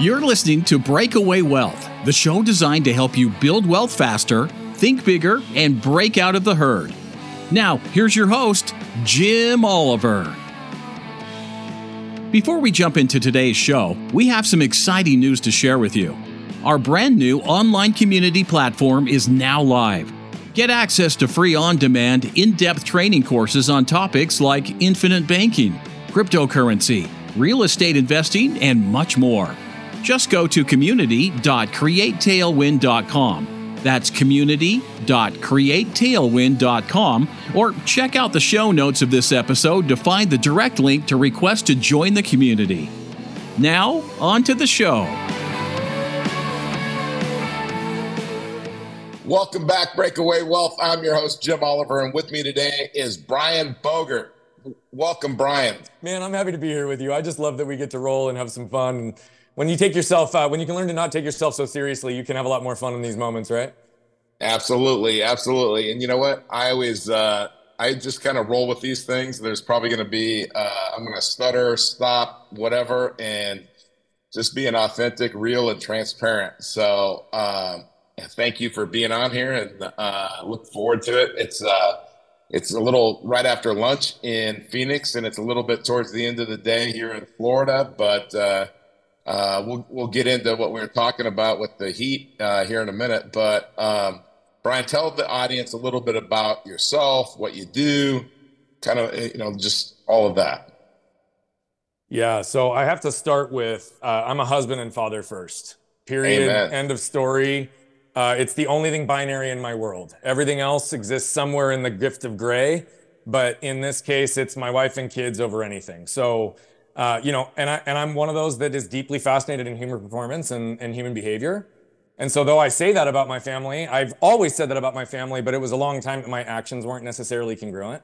You're listening to Breakaway Wealth, the show designed to help you build wealth faster, think bigger, and break out of the herd. Now, here's your host, Jim Oliver. Before we jump into today's show, we have some exciting news to share with you. Our brand new online community platform is now live. Get access to free on demand, in depth training courses on topics like infinite banking, cryptocurrency, real estate investing, and much more. Just go to community.createtailwind.com. That's community.createtailwind.com or check out the show notes of this episode to find the direct link to request to join the community. Now, on to the show. Welcome back, Breakaway Wealth. I'm your host, Jim Oliver, and with me today is Brian Bogert. Welcome, Brian. Man, I'm happy to be here with you. I just love that we get to roll and have some fun when you take yourself, uh, when you can learn to not take yourself so seriously, you can have a lot more fun in these moments, right? Absolutely, absolutely. And you know what? I always, uh, I just kind of roll with these things. There's probably going to be, uh, I'm going to stutter, stop, whatever, and just being authentic, real, and transparent. So, um, thank you for being on here, and uh, look forward to it. It's uh, it's a little right after lunch in Phoenix, and it's a little bit towards the end of the day here in Florida, but. Uh, uh, we'll we'll get into what we were talking about with the heat uh, here in a minute. But um, Brian, tell the audience a little bit about yourself, what you do, kind of you know just all of that. Yeah, so I have to start with uh, I'm a husband and father first. Period. Amen. End of story. Uh, it's the only thing binary in my world. Everything else exists somewhere in the gift of gray, but in this case, it's my wife and kids over anything. So uh, you know, and I and I'm one of those that is deeply fascinated in human performance and, and human behavior. And so though I say that about my family, I've always said that about my family, but it was a long time that my actions weren't necessarily congruent.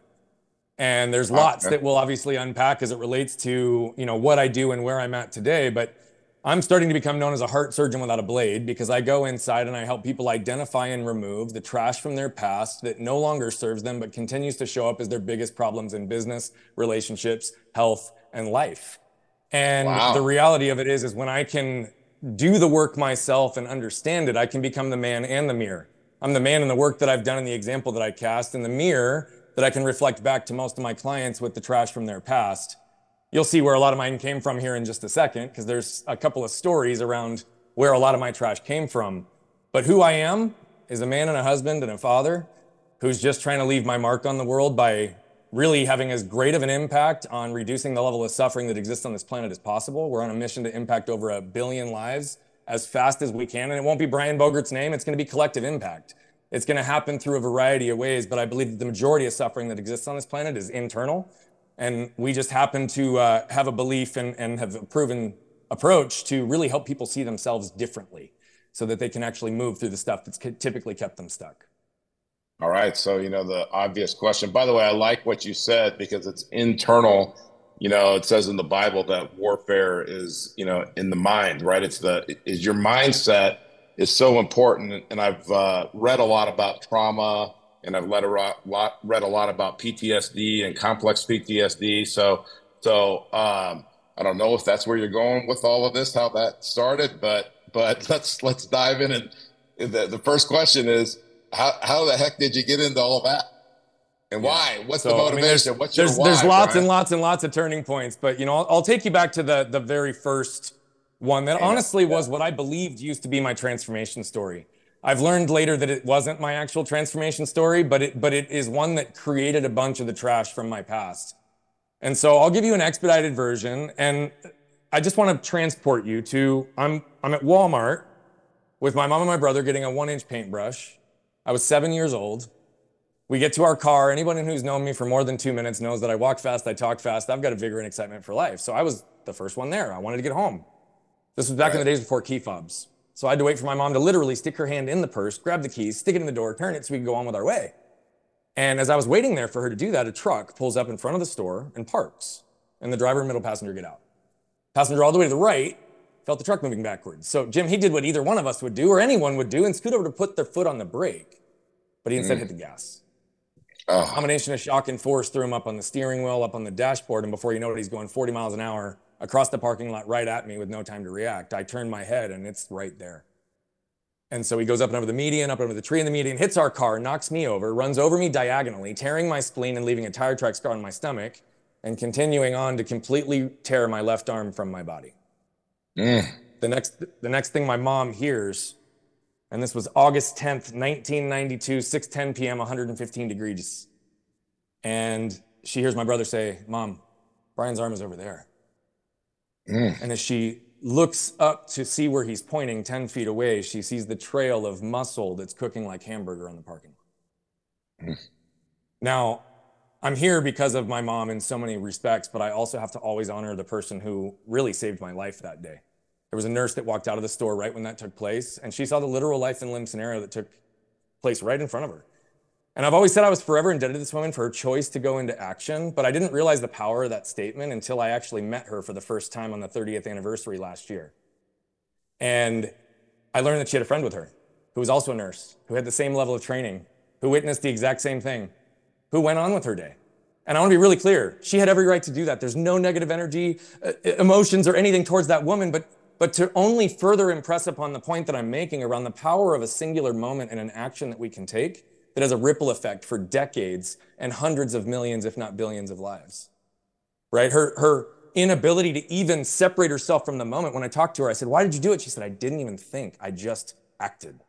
And there's lots that we'll obviously unpack as it relates to, you know, what I do and where I'm at today. But I'm starting to become known as a heart surgeon without a blade because I go inside and I help people identify and remove the trash from their past that no longer serves them, but continues to show up as their biggest problems in business, relationships, health, and life. And wow. the reality of it is, is when I can do the work myself and understand it, I can become the man and the mirror. I'm the man in the work that I've done and the example that I cast, and the mirror that I can reflect back to most of my clients with the trash from their past. You'll see where a lot of mine came from here in just a second, because there's a couple of stories around where a lot of my trash came from. But who I am is a man and a husband and a father who's just trying to leave my mark on the world by really having as great of an impact on reducing the level of suffering that exists on this planet as possible. We're on a mission to impact over a billion lives as fast as we can. And it won't be Brian Bogert's name, it's going to be collective impact. It's going to happen through a variety of ways, but I believe that the majority of suffering that exists on this planet is internal. And we just happen to uh, have a belief and, and have a proven approach to really help people see themselves differently so that they can actually move through the stuff that's typically kept them stuck. All right. So, you know, the obvious question, by the way, I like what you said because it's internal. You know, it says in the Bible that warfare is, you know, in the mind, right? It's the, is your mindset is so important. And I've uh, read a lot about trauma and I've read a lot, read a lot about PTSD and complex PTSD. So, so, um, I don't know if that's where you're going with all of this, how that started, but, but let's, let's dive in. And the, the first question is, how, how the heck did you get into all that? And why? What's so, the motivation? I mean, there's, What's your there's, why, there's lots Brian? and lots and lots of turning points, but you know, I'll, I'll take you back to the the very first one that honestly was what I believed used to be my transformation story. I've learned later that it wasn't my actual transformation story, but it but it is one that created a bunch of the trash from my past. And so I'll give you an expedited version and I just want to transport you to I'm I'm at Walmart with my mom and my brother getting a 1-inch paintbrush I was seven years old. We get to our car. Anyone who's known me for more than two minutes knows that I walk fast, I talk fast. I've got a vigor and excitement for life. So I was the first one there. I wanted to get home. This was back right. in the days before key fobs. So I had to wait for my mom to literally stick her hand in the purse, grab the keys, stick it in the door, turn it so we could go on with our way. And as I was waiting there for her to do that, a truck pulls up in front of the store and parks, and the driver and middle passenger get out. Passenger all the way to the right felt the truck moving backwards. So Jim, he did what either one of us would do or anyone would do and scoot over to put their foot on the brake, but he instead mm. hit the gas. Oh. Combination of shock and force threw him up on the steering wheel, up on the dashboard, and before you know it, he's going 40 miles an hour across the parking lot right at me with no time to react. I turn my head and it's right there. And so he goes up and over the median, up over the tree in the median, hits our car, knocks me over, runs over me diagonally, tearing my spleen and leaving a tire track scar on my stomach, and continuing on to completely tear my left arm from my body. Mm. The next, the next thing my mom hears, and this was August 10th, 1992, 6:10 p.m., 115 degrees, and she hears my brother say, "Mom, Brian's arm is over there." Mm. And as she looks up to see where he's pointing 10 feet away, she sees the trail of muscle that's cooking like hamburger on the parking lot. Mm. Now, I'm here because of my mom in so many respects, but I also have to always honor the person who really saved my life that day. There was a nurse that walked out of the store right when that took place, and she saw the literal life and limb scenario that took place right in front of her. And I've always said I was forever indebted to this woman for her choice to go into action, but I didn't realize the power of that statement until I actually met her for the first time on the 30th anniversary last year. And I learned that she had a friend with her who was also a nurse, who had the same level of training, who witnessed the exact same thing, who went on with her day. And I want to be really clear. She had every right to do that. There's no negative energy, uh, emotions, or anything towards that woman, but but to only further impress upon the point that I'm making around the power of a singular moment and an action that we can take that has a ripple effect for decades and hundreds of millions, if not billions, of lives. Right? Her, her inability to even separate herself from the moment. When I talked to her, I said, Why did you do it? She said, I didn't even think. I just acted.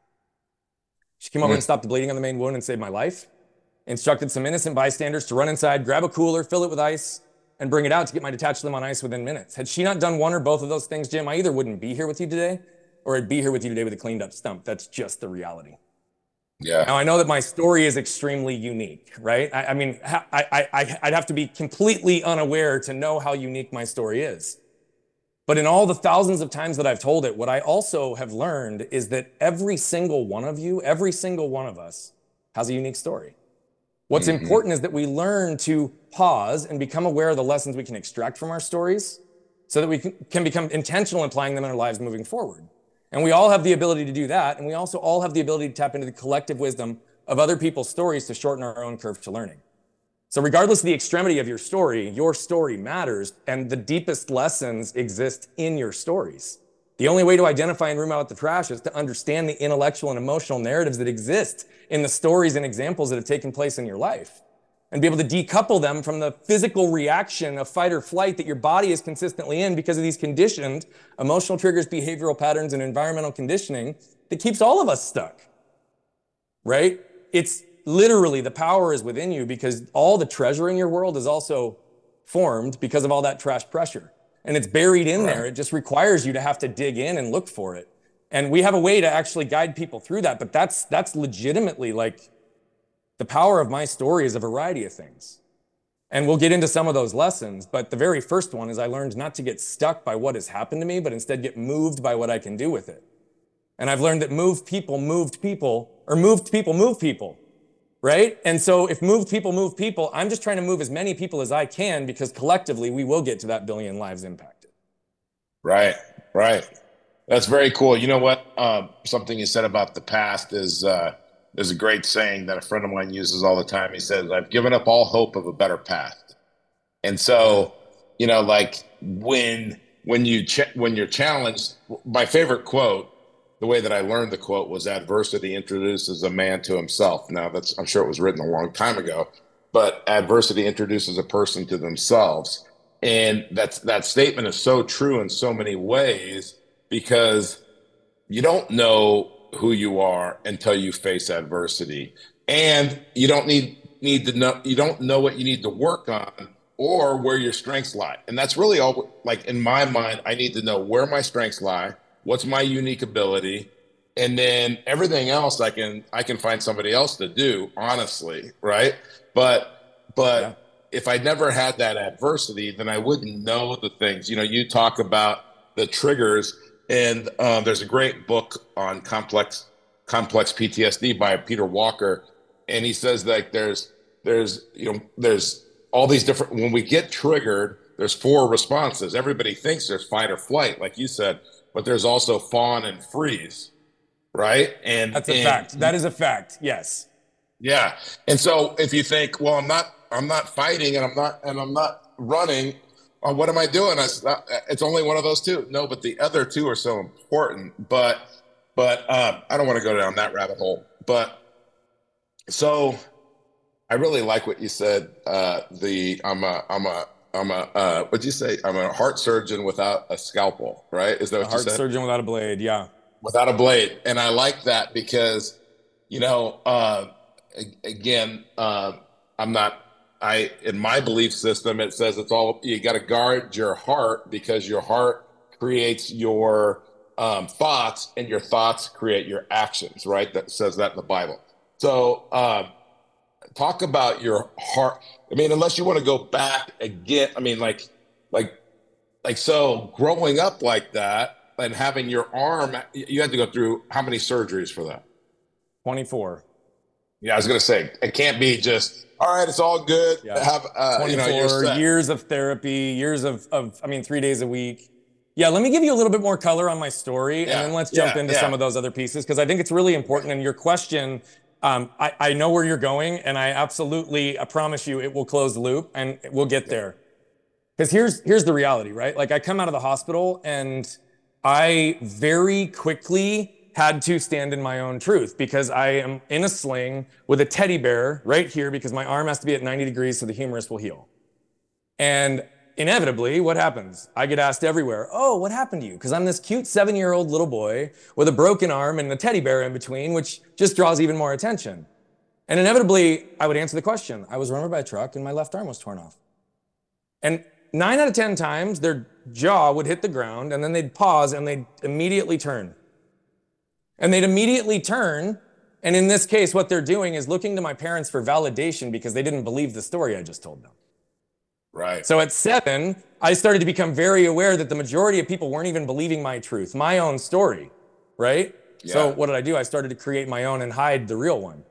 She came over and stopped the bleeding on the main wound and saved my life. Instructed some innocent bystanders to run inside, grab a cooler, fill it with ice, and bring it out to get my detached limb on ice within minutes. Had she not done one or both of those things, Jim, I either wouldn't be here with you today or I'd be here with you today with a cleaned up stump. That's just the reality. Yeah. Now I know that my story is extremely unique, right? I, I mean, I, I, I'd have to be completely unaware to know how unique my story is. But in all the thousands of times that I've told it, what I also have learned is that every single one of you, every single one of us has a unique story. What's mm-hmm. important is that we learn to pause and become aware of the lessons we can extract from our stories so that we can, can become intentional in applying them in our lives moving forward. And we all have the ability to do that. And we also all have the ability to tap into the collective wisdom of other people's stories to shorten our own curve to learning. So, regardless of the extremity of your story, your story matters, and the deepest lessons exist in your stories. The only way to identify and room out the trash is to understand the intellectual and emotional narratives that exist in the stories and examples that have taken place in your life and be able to decouple them from the physical reaction of fight or flight that your body is consistently in because of these conditioned emotional triggers, behavioral patterns, and environmental conditioning that keeps all of us stuck. Right? It's literally the power is within you because all the treasure in your world is also formed because of all that trash pressure. And it's buried in there. It just requires you to have to dig in and look for it. And we have a way to actually guide people through that, but that's that's legitimately like the power of my story is a variety of things. And we'll get into some of those lessons, but the very first one is I learned not to get stuck by what has happened to me, but instead get moved by what I can do with it. And I've learned that moved people moved people, or moved people move people, right? And so if moved people move people, I'm just trying to move as many people as I can because collectively we will get to that billion lives impacted. Right, right. That's very cool. You know what? Uh, something you said about the past is uh, a great saying that a friend of mine uses all the time. He says, "I've given up all hope of a better path." And so, you know, like when when you ch- when you're challenged, my favorite quote, the way that I learned the quote was, "Adversity introduces a man to himself." Now, that's I'm sure it was written a long time ago, but adversity introduces a person to themselves, and that's that statement is so true in so many ways because you don't know who you are until you face adversity. And you don't need need to know you don't know what you need to work on or where your strengths lie. And that's really all like in my mind, I need to know where my strengths lie, what's my unique ability, and then everything else I can I can find somebody else to do, honestly, right? But but yeah. if I never had that adversity, then I wouldn't know the things. You know, you talk about the triggers and um, there's a great book on complex complex PTSD by Peter Walker, and he says like there's there's you know there's all these different when we get triggered, there's four responses. Everybody thinks there's fight or flight, like you said, but there's also fawn and freeze, right? And that's a and, fact. That is a fact. Yes. Yeah. And so if you think, well, I'm not I'm not fighting and I'm not and I'm not running oh, what am I doing? I, it's only one of those two. No, but the other two are so important. But but uh, I don't want to go down that rabbit hole. But so I really like what you said. Uh, the I'm a I'm a I'm a uh, what'd you say? I'm a heart surgeon without a scalpel, right? Is that what a heart you said? surgeon without a blade? Yeah, without a blade, and I like that because you know, uh, again, uh, I'm not. I in my belief system, it says it's all you got to guard your heart because your heart creates your um, thoughts, and your thoughts create your actions. Right? That says that in the Bible. So. Uh, talk about your heart. I mean, unless you want to go back again, I mean, like, like, like, so growing up like that and having your arm, you had to go through how many surgeries for that? 24. Yeah, I was going to say, it can't be just, all right, it's all good. Yeah. Have, uh, 24 you know, years of therapy, years of, of, I mean, three days a week. Yeah, let me give you a little bit more color on my story yeah. and then let's jump yeah, into yeah. some of those other pieces because I think it's really important. And your question um, I, I know where you're going, and I absolutely I promise you it will close the loop and we'll get there. Because here's here's the reality, right? Like I come out of the hospital and I very quickly had to stand in my own truth because I am in a sling with a teddy bear right here because my arm has to be at 90 degrees so the humerus will heal. And inevitably, what happens? I get asked everywhere, Oh, what happened to you? Because I'm this cute seven year old little boy with a broken arm and a teddy bear in between, which just draws even more attention. And inevitably, I would answer the question I was run over by a truck and my left arm was torn off. And nine out of 10 times, their jaw would hit the ground and then they'd pause and they'd immediately turn. And they'd immediately turn. And in this case, what they're doing is looking to my parents for validation because they didn't believe the story I just told them. Right. So at seven, I started to become very aware that the majority of people weren't even believing my truth, my own story. Right. Yeah. So what did I do? I started to create my own and hide the real one.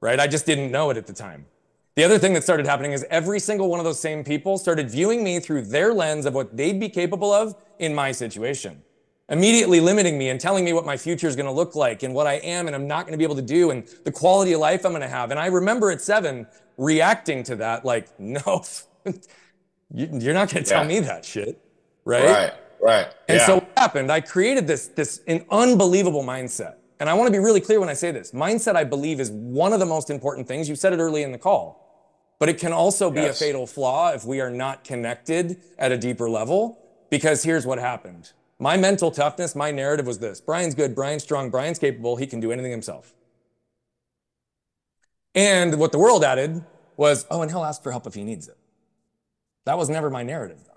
Right. I just didn't know it at the time. The other thing that started happening is every single one of those same people started viewing me through their lens of what they'd be capable of in my situation. Immediately limiting me and telling me what my future is going to look like and what I am and I'm not going to be able to do and the quality of life I'm going to have. And I remember at seven reacting to that like, no, You're not going to tell yeah. me that shit, right? Right, right. And yeah. so what happened? I created this this an unbelievable mindset. And I want to be really clear when I say this. Mindset, I believe, is one of the most important things. You said it early in the call. But it can also be yes. a fatal flaw if we are not connected at a deeper level. Because here's what happened. My mental toughness, my narrative was this Brian's good, Brian's strong, Brian's capable, he can do anything himself. And what the world added was, oh, and he'll ask for help if he needs it. That was never my narrative, though.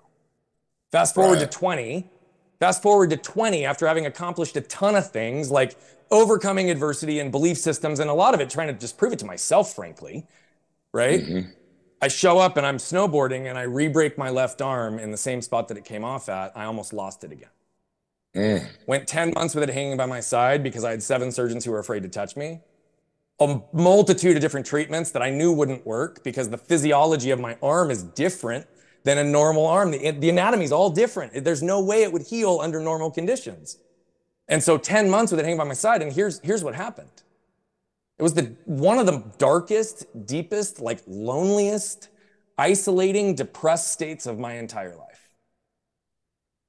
Fast forward right. to 20. Fast forward to 20 after having accomplished a ton of things like overcoming adversity and belief systems, and a lot of it trying to just prove it to myself, frankly. Right? Mm-hmm. I show up and I'm snowboarding and I re break my left arm in the same spot that it came off at. I almost lost it again. Mm. Went 10 months with it hanging by my side because I had seven surgeons who were afraid to touch me. A multitude of different treatments that I knew wouldn't work because the physiology of my arm is different than a normal arm. The, the anatomy is all different. There's no way it would heal under normal conditions. And so 10 months with it hanging by my side, and here's, here's what happened. It was the one of the darkest, deepest, like loneliest, isolating, depressed states of my entire life.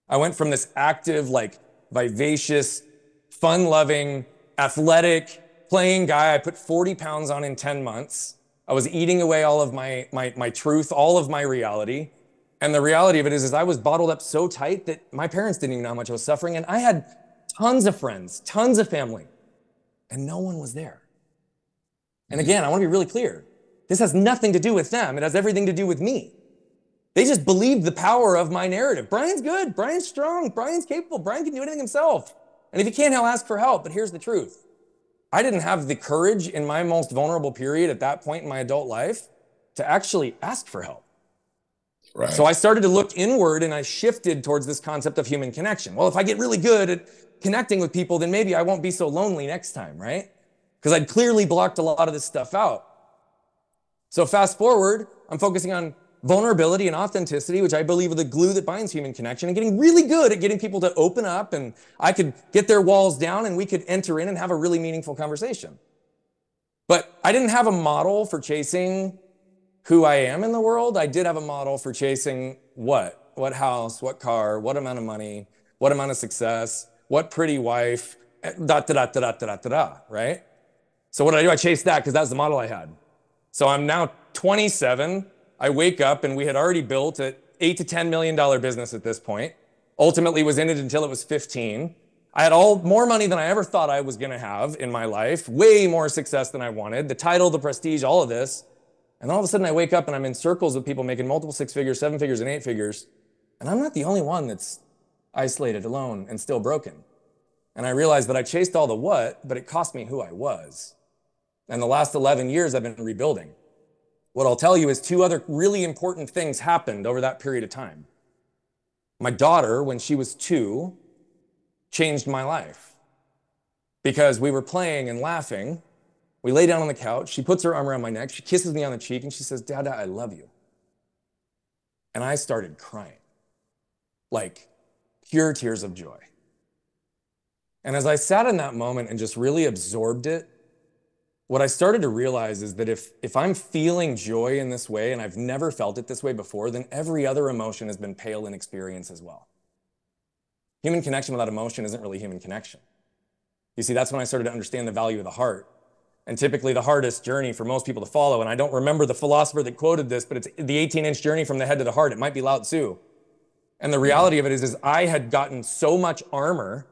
I went from this active, like vivacious, fun-loving, athletic, playing guy. I put 40 pounds on in 10 months. I was eating away all of my, my, my truth, all of my reality. And the reality of it is, is I was bottled up so tight that my parents didn't even know how much I was suffering. And I had tons of friends, tons of family, and no one was there. And mm-hmm. again, I want to be really clear. This has nothing to do with them. It has everything to do with me. They just believed the power of my narrative. Brian's good. Brian's strong. Brian's capable. Brian can do anything himself. And if he can't, he'll ask for help. But here's the truth. I didn't have the courage in my most vulnerable period at that point in my adult life to actually ask for help. Right. So I started to look inward and I shifted towards this concept of human connection. Well, if I get really good at connecting with people, then maybe I won't be so lonely next time, right? Because I'd clearly blocked a lot of this stuff out. So fast forward, I'm focusing on vulnerability and authenticity, which I believe are the glue that binds human connection, and getting really good at getting people to open up and I could get their walls down and we could enter in and have a really meaningful conversation. But I didn't have a model for chasing who I am in the world, I did have a model for chasing what? what house, what car, what amount of money, what amount of success, what pretty wife, eh, da da da da da da da da, right? So what did I do? I chased that because that's the model I had. So I'm now 27. I wake up and we had already built an eight to ten million dollar business at this point. Ultimately was in it until it was 15. I had all more money than I ever thought I was going to have in my life, way more success than I wanted, the title, the prestige, all of this. And all of a sudden I wake up and I'm in circles with people making multiple six figures, seven figures, and eight figures. And I'm not the only one that's isolated, alone, and still broken. And I realized that I chased all the what, but it cost me who I was. And the last 11 years I've been rebuilding. What I'll tell you is two other really important things happened over that period of time. My daughter, when she was two, changed my life because we were playing and laughing. We lay down on the couch. She puts her arm around my neck. She kisses me on the cheek and she says, Dada, I love you. And I started crying like pure tears of joy. And as I sat in that moment and just really absorbed it, what I started to realize is that if, if I'm feeling joy in this way and I've never felt it this way before, then every other emotion has been pale in experience as well. Human connection without emotion isn't really human connection. You see, that's when I started to understand the value of the heart. And typically, the hardest journey for most people to follow, and I don't remember the philosopher that quoted this, but it's the 18 inch journey from the head to the heart. It might be Lao Tzu. And the reality of it is, is I had gotten so much armor,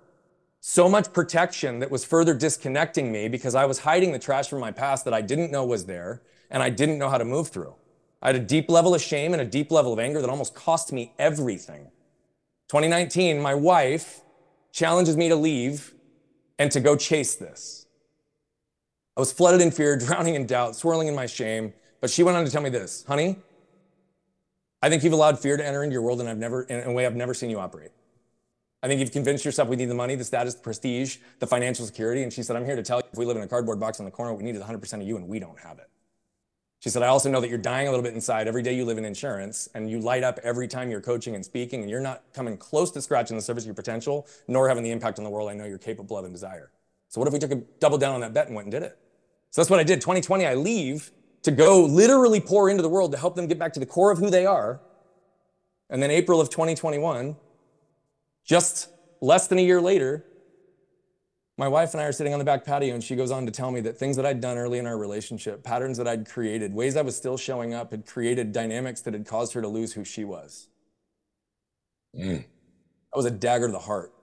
so much protection that was further disconnecting me because I was hiding the trash from my past that I didn't know was there and I didn't know how to move through. I had a deep level of shame and a deep level of anger that almost cost me everything. 2019, my wife challenges me to leave and to go chase this. I was flooded in fear, drowning in doubt, swirling in my shame. But she went on to tell me this, honey, I think you've allowed fear to enter into your world and I've never, in a way I've never seen you operate. I think you've convinced yourself we need the money, the status, the prestige, the financial security. And she said, I'm here to tell you if we live in a cardboard box in the corner, we need 100% of you and we don't have it. She said, I also know that you're dying a little bit inside every day you live in insurance and you light up every time you're coaching and speaking and you're not coming close to scratching the surface of your potential nor having the impact on the world I know you're capable of and desire. So what if we took a double down on that bet and went and did it? So that's what I did. 2020, I leave to go literally pour into the world to help them get back to the core of who they are. And then April of 2021, just less than a year later, my wife and I are sitting on the back patio, and she goes on to tell me that things that I'd done early in our relationship, patterns that I'd created, ways I was still showing up, had created dynamics that had caused her to lose who she was. Mm. That was a dagger to the heart.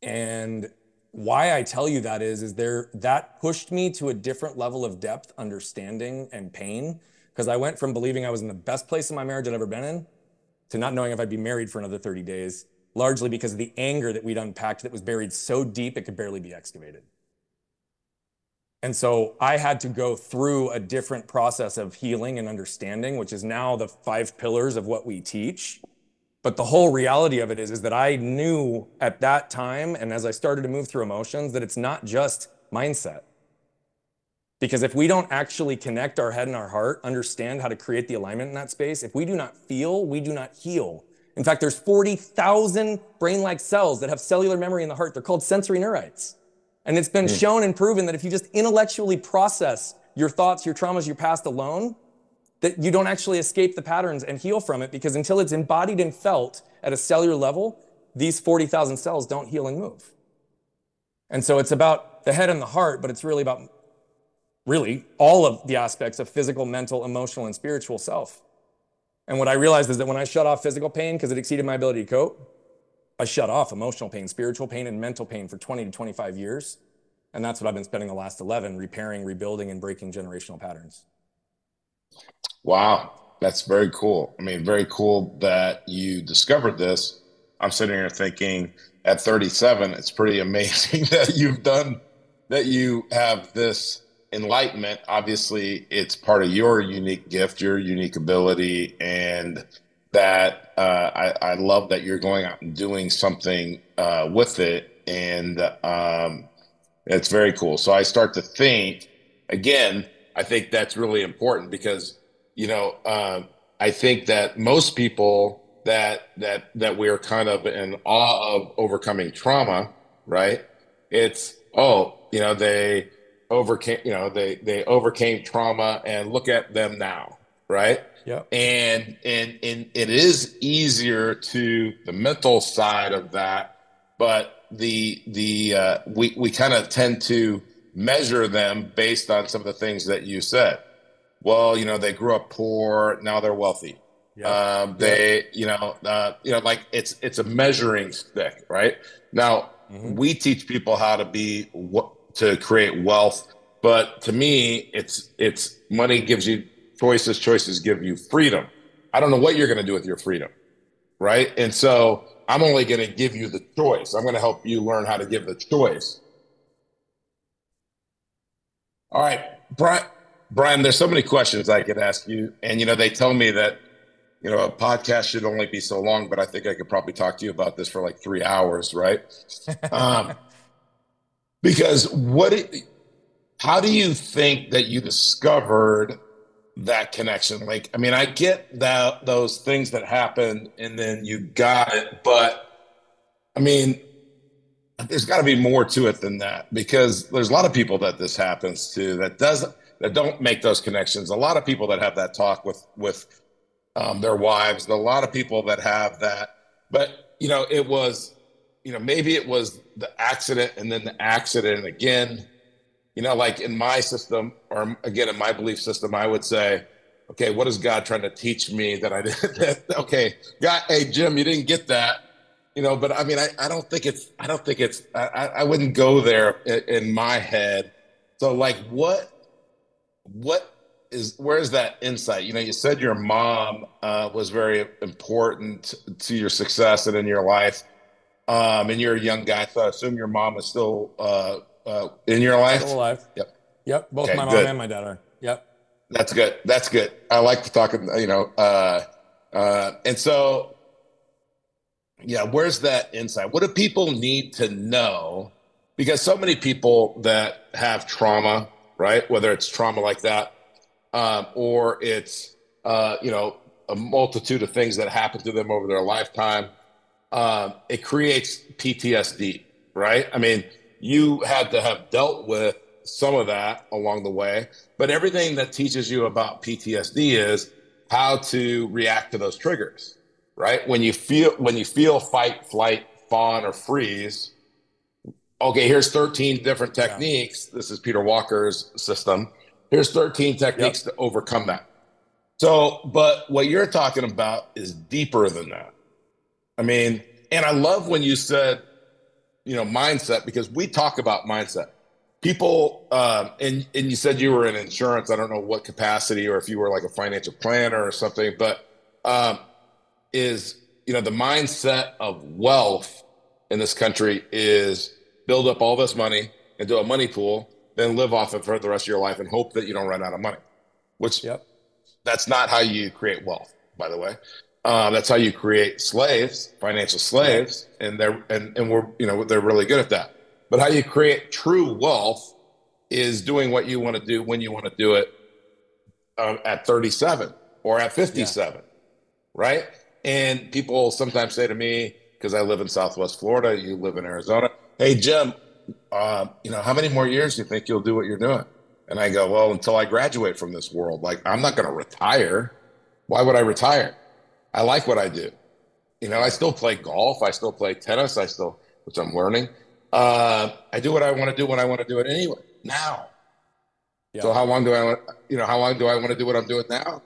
And why I tell you that is, is there that pushed me to a different level of depth, understanding, and pain. Because I went from believing I was in the best place in my marriage I'd ever been in to not knowing if I'd be married for another 30 days largely because of the anger that we'd unpacked that was buried so deep it could barely be excavated. And so I had to go through a different process of healing and understanding, which is now the five pillars of what we teach. But the whole reality of it is, is that I knew at that time, and as I started to move through emotions, that it's not just mindset. Because if we don't actually connect our head and our heart, understand how to create the alignment in that space, if we do not feel, we do not heal. In fact, there's 40,000 brain-like cells that have cellular memory in the heart. They're called sensory neurites. And it's been mm. shown and proven that if you just intellectually process your thoughts, your traumas, your past alone, that you don't actually escape the patterns and heal from it because until it's embodied and felt at a cellular level, these 40,000 cells don't heal and move. And so it's about the head and the heart, but it's really about really all of the aspects of physical, mental, emotional, and spiritual self. And what I realized is that when I shut off physical pain because it exceeded my ability to cope, I shut off emotional pain, spiritual pain, and mental pain for 20 to 25 years. And that's what I've been spending the last 11 repairing, rebuilding, and breaking generational patterns. Wow. That's very cool. I mean, very cool that you discovered this. I'm sitting here thinking at 37, it's pretty amazing that you've done, that you have this enlightenment obviously it's part of your unique gift your unique ability and that uh, I, I, love that you're going out and doing something uh, with it and um, it's very cool so i start to think again i think that's really important because you know uh, i think that most people that that that we're kind of in awe of overcoming trauma right it's oh you know they overcame you know they they overcame trauma and look at them now right? Yeah. And and and it is easier to the mental side of that, but the the uh, we we kind of tend to measure them based on some of the things that you said. Well, you know, they grew up poor, now they're wealthy. Yeah. Um, they, yeah. you know, uh, you know, like it's it's a measuring stick, right? Now mm-hmm. we teach people how to be what to create wealth, but to me, it's it's money gives you choices, choices give you freedom. I don't know what you're going to do with your freedom, right? And so I'm only going to give you the choice. I'm going to help you learn how to give the choice. All right, Brian. Brian, there's so many questions I could ask you, and you know they tell me that you know a podcast should only be so long, but I think I could probably talk to you about this for like three hours, right? um, because what? It, how do you think that you discovered that connection. Like, I mean, I get that those things that happened and then you got it, but I mean, there's got to be more to it than that because there's a lot of people that this happens to that doesn't that don't make those connections. A lot of people that have that talk with with um, their wives. A lot of people that have that, but you know, it was, you know, maybe it was the accident and then the accident again you know, like in my system, or again, in my belief system, I would say, okay, what is God trying to teach me that I did? okay, God, hey, Jim, you didn't get that. You know, but I mean, I, I don't think it's, I don't think it's, I, I wouldn't go there in, in my head. So, like, what, what is, where's that insight? You know, you said your mom uh, was very important to your success and in your life. Um, and you're a young guy, so I assume your mom is still uh, uh, in your life? Still alive. Yep. Yep. Both okay, my mom good. and my dad are. Yep. That's good. That's good. I like to talk, you know, uh, uh, and so, yeah, where's that insight? What do people need to know? Because so many people that have trauma, right? Whether it's trauma like that, um, or it's, uh, you know, a multitude of things that happen to them over their lifetime, um, it creates PTSD, right? I mean, you had to have dealt with some of that along the way. But everything that teaches you about PTSD is how to react to those triggers, right? When you feel when you feel fight, flight, fawn, or freeze. Okay, here's 13 different techniques. Yeah. This is Peter Walker's system. Here's 13 techniques yep. to overcome that. So, but what you're talking about is deeper than that. I mean, and I love when you said you know mindset because we talk about mindset people um, and and you said you were in insurance i don't know what capacity or if you were like a financial planner or something but um, is you know the mindset of wealth in this country is build up all this money into a money pool then live off it for the rest of your life and hope that you don't run out of money which yep. that's not how you create wealth by the way uh, that's how you create slaves, financial slaves, and they're and, and we're you know they're really good at that. But how you create true wealth is doing what you want to do when you want to do it um, at 37 or at 57, yeah. right? And people sometimes say to me because I live in Southwest Florida, you live in Arizona. Hey Jim, uh, you know how many more years do you think you'll do what you're doing? And I go, well, until I graduate from this world. Like I'm not going to retire. Why would I retire? I like what I do. You know, I still play golf. I still play tennis. I still, which I'm learning. Uh, I do what I want to do when I want to do it anyway. Now. Yeah. So how long do I want? You know, how long do I want to do what I'm doing now?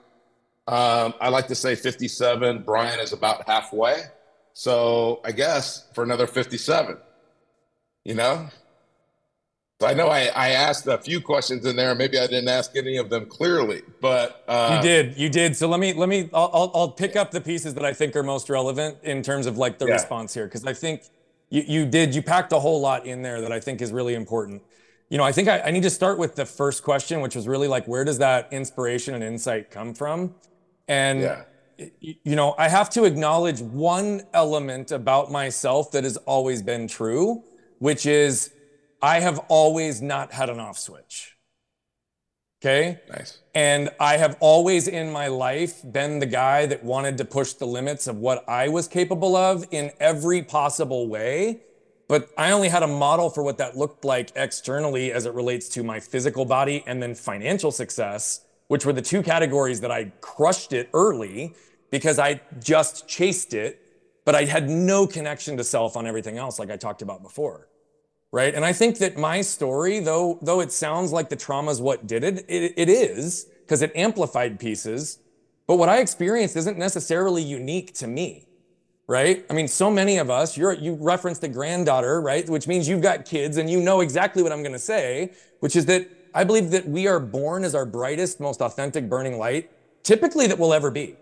Um, I like to say 57. Brian is about halfway. So I guess for another 57. You know, so I know I, I asked a few questions in there. Maybe I didn't ask any of them clearly, but uh, you did. You did. So let me let me. I'll, I'll pick up the pieces that I think are most relevant in terms of like the yeah. response here, because I think you you did. You packed a whole lot in there that I think is really important. You know, I think I, I need to start with the first question, which was really like, where does that inspiration and insight come from? And yeah. you know, I have to acknowledge one element about myself that has always been true, which is I have always not had an off switch. Okay. Nice. And I have always in my life been the guy that wanted to push the limits of what I was capable of in every possible way. But I only had a model for what that looked like externally as it relates to my physical body and then financial success which were the two categories that I crushed it early because I just chased it, but I had no connection to self on everything else, like I talked about before. Right. And I think that my story, though, though it sounds like the trauma is what did it, it, it is because it amplified pieces. But what I experienced isn't necessarily unique to me. Right. I mean, so many of us, you're, you referenced the granddaughter, right? Which means you've got kids and you know exactly what I'm going to say, which is that I believe that we are born as our brightest, most authentic burning light, typically that we'll ever be.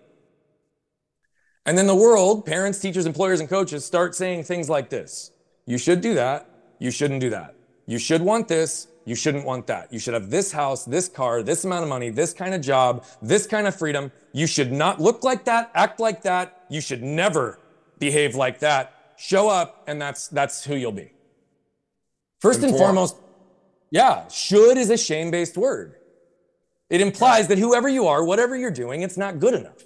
And then the world, parents, teachers, employers, and coaches start saying things like this You should do that. You shouldn't do that. You should want this. You shouldn't want that. You should have this house, this car, this amount of money, this kind of job, this kind of freedom. You should not look like that, act like that. You should never behave like that. Show up, and that's that's who you'll be. First and foremost, yeah, should is a shame-based word. It implies that whoever you are, whatever you're doing, it's not good enough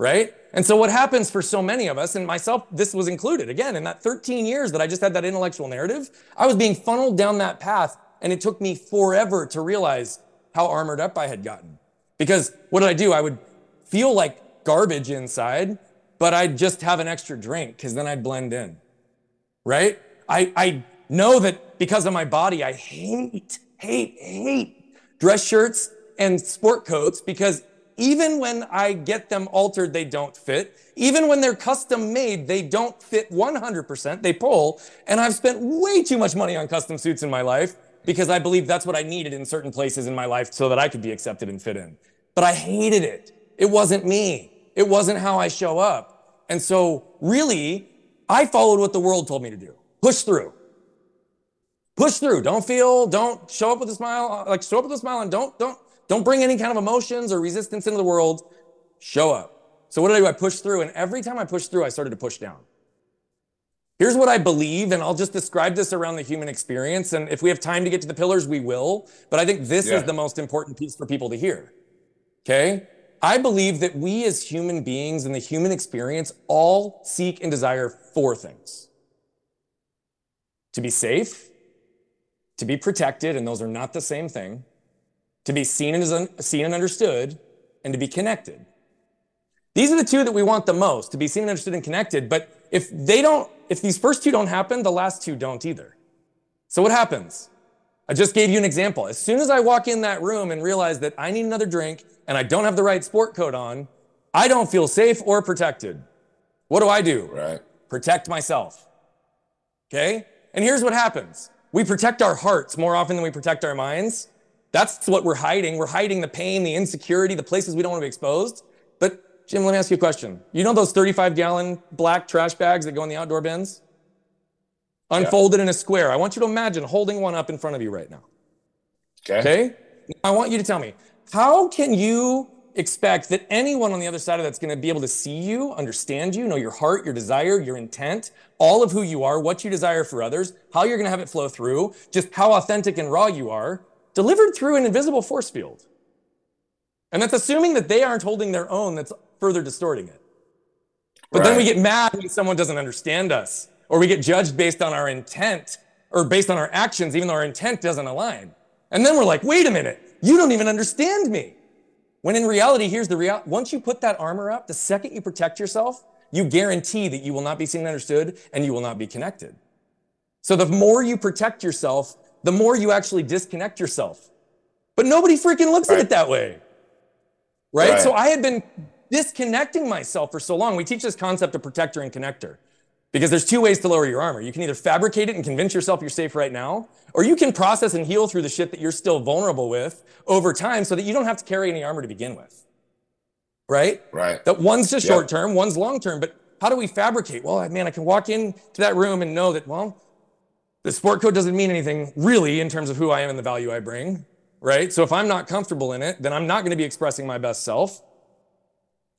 right? And so what happens for so many of us, and myself, this was included, again, in that 13 years that I just had that intellectual narrative, I was being funneled down that path, and it took me forever to realize how armored up I had gotten. Because what did I do? I would feel like garbage inside, but I'd just have an extra drink because then I'd blend in, right? I, I know that because of my body, I hate, hate, hate dress shirts and sport coats because even when I get them altered, they don't fit. Even when they're custom made, they don't fit 100%. They pull. And I've spent way too much money on custom suits in my life because I believe that's what I needed in certain places in my life so that I could be accepted and fit in. But I hated it. It wasn't me. It wasn't how I show up. And so really, I followed what the world told me to do. Push through. Push through. Don't feel, don't show up with a smile, like show up with a smile and don't, don't, don't bring any kind of emotions or resistance into the world. Show up. So what did I do? I pushed through, and every time I pushed through, I started to push down. Here's what I believe, and I'll just describe this around the human experience. And if we have time to get to the pillars, we will. But I think this yeah. is the most important piece for people to hear. Okay? I believe that we as human beings in the human experience all seek and desire four things to be safe, to be protected, and those are not the same thing, to be seen and, seen and understood, and to be connected. These are the two that we want the most, to be seen and understood and connected. But if they don't, if these first two don't happen, the last two don't either. So what happens? I just gave you an example. As soon as I walk in that room and realize that I need another drink and I don't have the right sport coat on, I don't feel safe or protected. What do I do? Right. Protect myself. Okay? And here's what happens. We protect our hearts more often than we protect our minds. That's what we're hiding. We're hiding the pain, the insecurity, the places we don't want to be exposed. But Jim, let me ask you a question. You know those 35 gallon black trash bags that go in the outdoor bins? Unfolded yeah. in a square. I want you to imagine holding one up in front of you right now. Okay. Okay? I want you to tell me, how can you expect that anyone on the other side of that's going to be able to see you, understand you, know your heart, your desire, your intent, all of who you are, what you desire for others, how you're going to have it flow through, just how authentic and raw you are? Delivered through an invisible force field. And that's assuming that they aren't holding their own, that's further distorting it. But right. then we get mad when someone doesn't understand us, or we get judged based on our intent or based on our actions, even though our intent doesn't align. And then we're like, wait a minute, you don't even understand me. When in reality, here's the reality. Once you put that armor up, the second you protect yourself, you guarantee that you will not be seen and understood and you will not be connected. So the more you protect yourself, the more you actually disconnect yourself. But nobody freaking looks right. at it that way. Right? right? So I had been disconnecting myself for so long. We teach this concept of protector and connector because there's two ways to lower your armor. You can either fabricate it and convince yourself you're safe right now, or you can process and heal through the shit that you're still vulnerable with over time so that you don't have to carry any armor to begin with. Right? Right. That one's just yep. short term, one's long term. But how do we fabricate? Well, man, I can walk into that room and know that, well, the sport coat doesn't mean anything really in terms of who I am and the value I bring, right? So if I'm not comfortable in it, then I'm not going to be expressing my best self.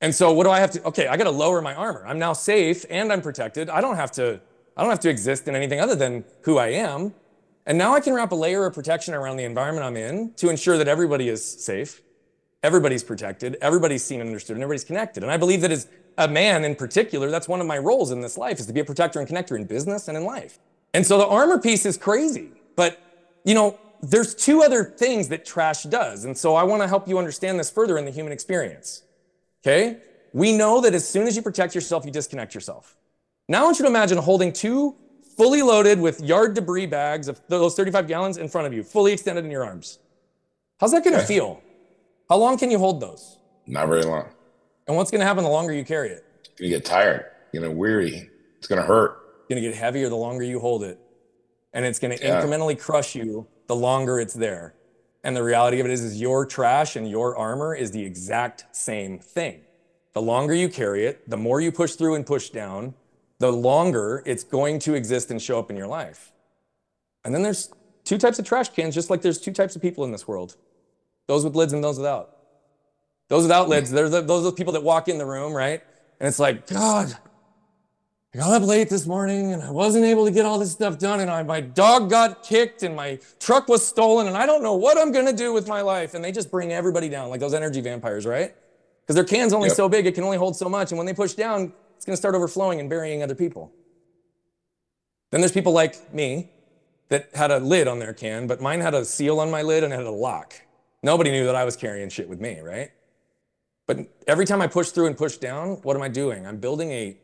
And so what do I have to okay, I got to lower my armor. I'm now safe and I'm protected. I don't have to I don't have to exist in anything other than who I am. And now I can wrap a layer of protection around the environment I'm in to ensure that everybody is safe, everybody's protected, everybody's seen and understood, and everybody's connected. And I believe that as a man in particular, that's one of my roles in this life is to be a protector and connector in business and in life. And so the armor piece is crazy. But, you know, there's two other things that trash does. And so I want to help you understand this further in the human experience. Okay? We know that as soon as you protect yourself, you disconnect yourself. Now I want you to imagine holding two fully loaded with yard debris bags of those 35 gallons in front of you, fully extended in your arms. How's that going to feel? How long can you hold those? Not very long. And what's going to happen the longer you carry it? You get tired, you know, weary. It's going to hurt. Going to get heavier the longer you hold it. And it's going to yeah. incrementally crush you the longer it's there. And the reality of it is, is your trash and your armor is the exact same thing. The longer you carry it, the more you push through and push down, the longer it's going to exist and show up in your life. And then there's two types of trash cans, just like there's two types of people in this world those with lids and those without. Those without lids, they're the, those are the people that walk in the room, right? And it's like, God, I got up late this morning and I wasn't able to get all this stuff done. And I, my dog got kicked and my truck was stolen and I don't know what I'm going to do with my life. And they just bring everybody down like those energy vampires, right? Because their can's only yep. so big, it can only hold so much. And when they push down, it's going to start overflowing and burying other people. Then there's people like me that had a lid on their can, but mine had a seal on my lid and it had a lock. Nobody knew that I was carrying shit with me, right? But every time I push through and push down, what am I doing? I'm building a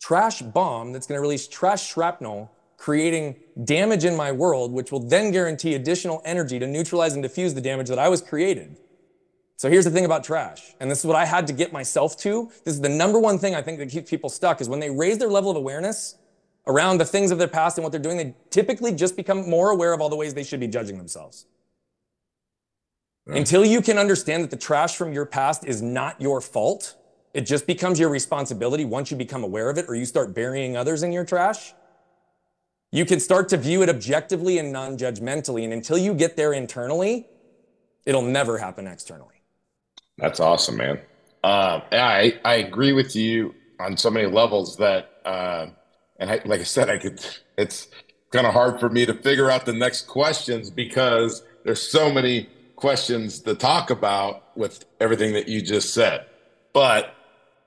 trash bomb that's going to release trash shrapnel, creating damage in my world, which will then guarantee additional energy to neutralize and diffuse the damage that I was created. So here's the thing about trash, and this is what I had to get myself to. This is the number one thing I think that keeps people stuck is when they raise their level of awareness around the things of their past and what they're doing, they typically just become more aware of all the ways they should be judging themselves. Until you can understand that the trash from your past is not your fault, it just becomes your responsibility once you become aware of it or you start burying others in your trash. You can start to view it objectively and non judgmentally. And until you get there internally, it'll never happen externally. That's awesome, man. Uh, I, I agree with you on so many levels that, uh, and I, like I said, I could, it's kind of hard for me to figure out the next questions because there's so many questions to talk about with everything that you just said. But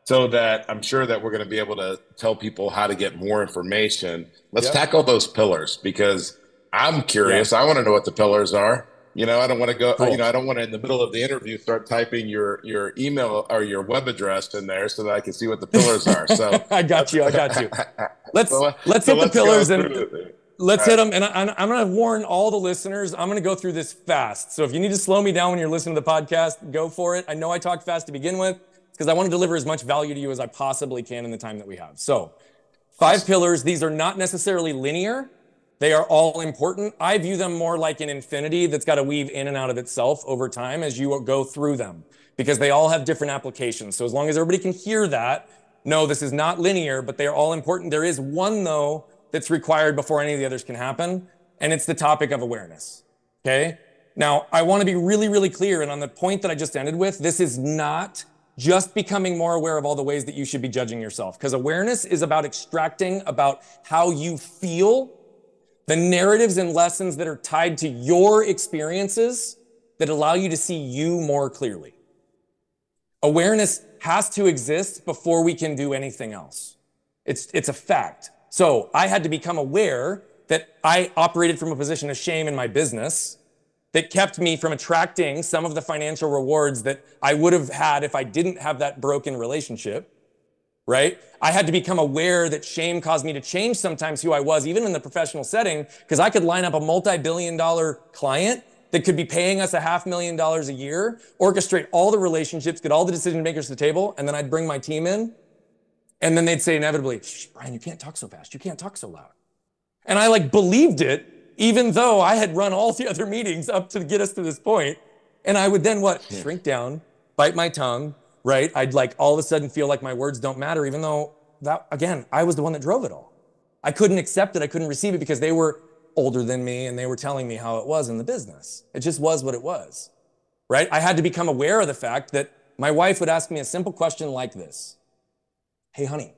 so that I'm sure that we're going to be able to tell people how to get more information. Let's yep. tackle those pillars because I'm curious. I want to know what the pillars are. You know, I don't want to go. Cool. You know, I don't want to in the middle of the interview start typing your your email or your web address in there so that I can see what the pillars are. So I got you. I got you. Let's so, let's so hit let's the pillars and let's hit them. And I, I'm going to warn all the listeners. I'm going to go through this fast. So if you need to slow me down when you're listening to the podcast, go for it. I know I talk fast to begin with because I want to deliver as much value to you as I possibly can in the time that we have. So, five pillars. These are not necessarily linear. They are all important. I view them more like an infinity that's got to weave in and out of itself over time as you go through them because they all have different applications. So, as long as everybody can hear that, no, this is not linear, but they are all important. There is one, though, that's required before any of the others can happen, and it's the topic of awareness. Okay? Now, I want to be really, really clear. And on the point that I just ended with, this is not just becoming more aware of all the ways that you should be judging yourself. Because awareness is about extracting about how you feel, the narratives and lessons that are tied to your experiences that allow you to see you more clearly. Awareness has to exist before we can do anything else. It's, it's a fact. So I had to become aware that I operated from a position of shame in my business that kept me from attracting some of the financial rewards that I would have had if I didn't have that broken relationship, right? I had to become aware that shame caused me to change sometimes who I was, even in the professional setting, because I could line up a multi billion dollar client that could be paying us a half million dollars a year, orchestrate all the relationships, get all the decision makers to the table, and then I'd bring my team in. And then they'd say inevitably, Brian, you can't talk so fast. You can't talk so loud. And I like believed it even though I had run all the other meetings up to get us to this point. And I would then what? Yeah. Shrink down, bite my tongue, right? I'd like all of a sudden feel like my words don't matter, even though that, again, I was the one that drove it all. I couldn't accept it. I couldn't receive it because they were older than me and they were telling me how it was in the business. It just was what it was, right? I had to become aware of the fact that my wife would ask me a simple question like this Hey, honey,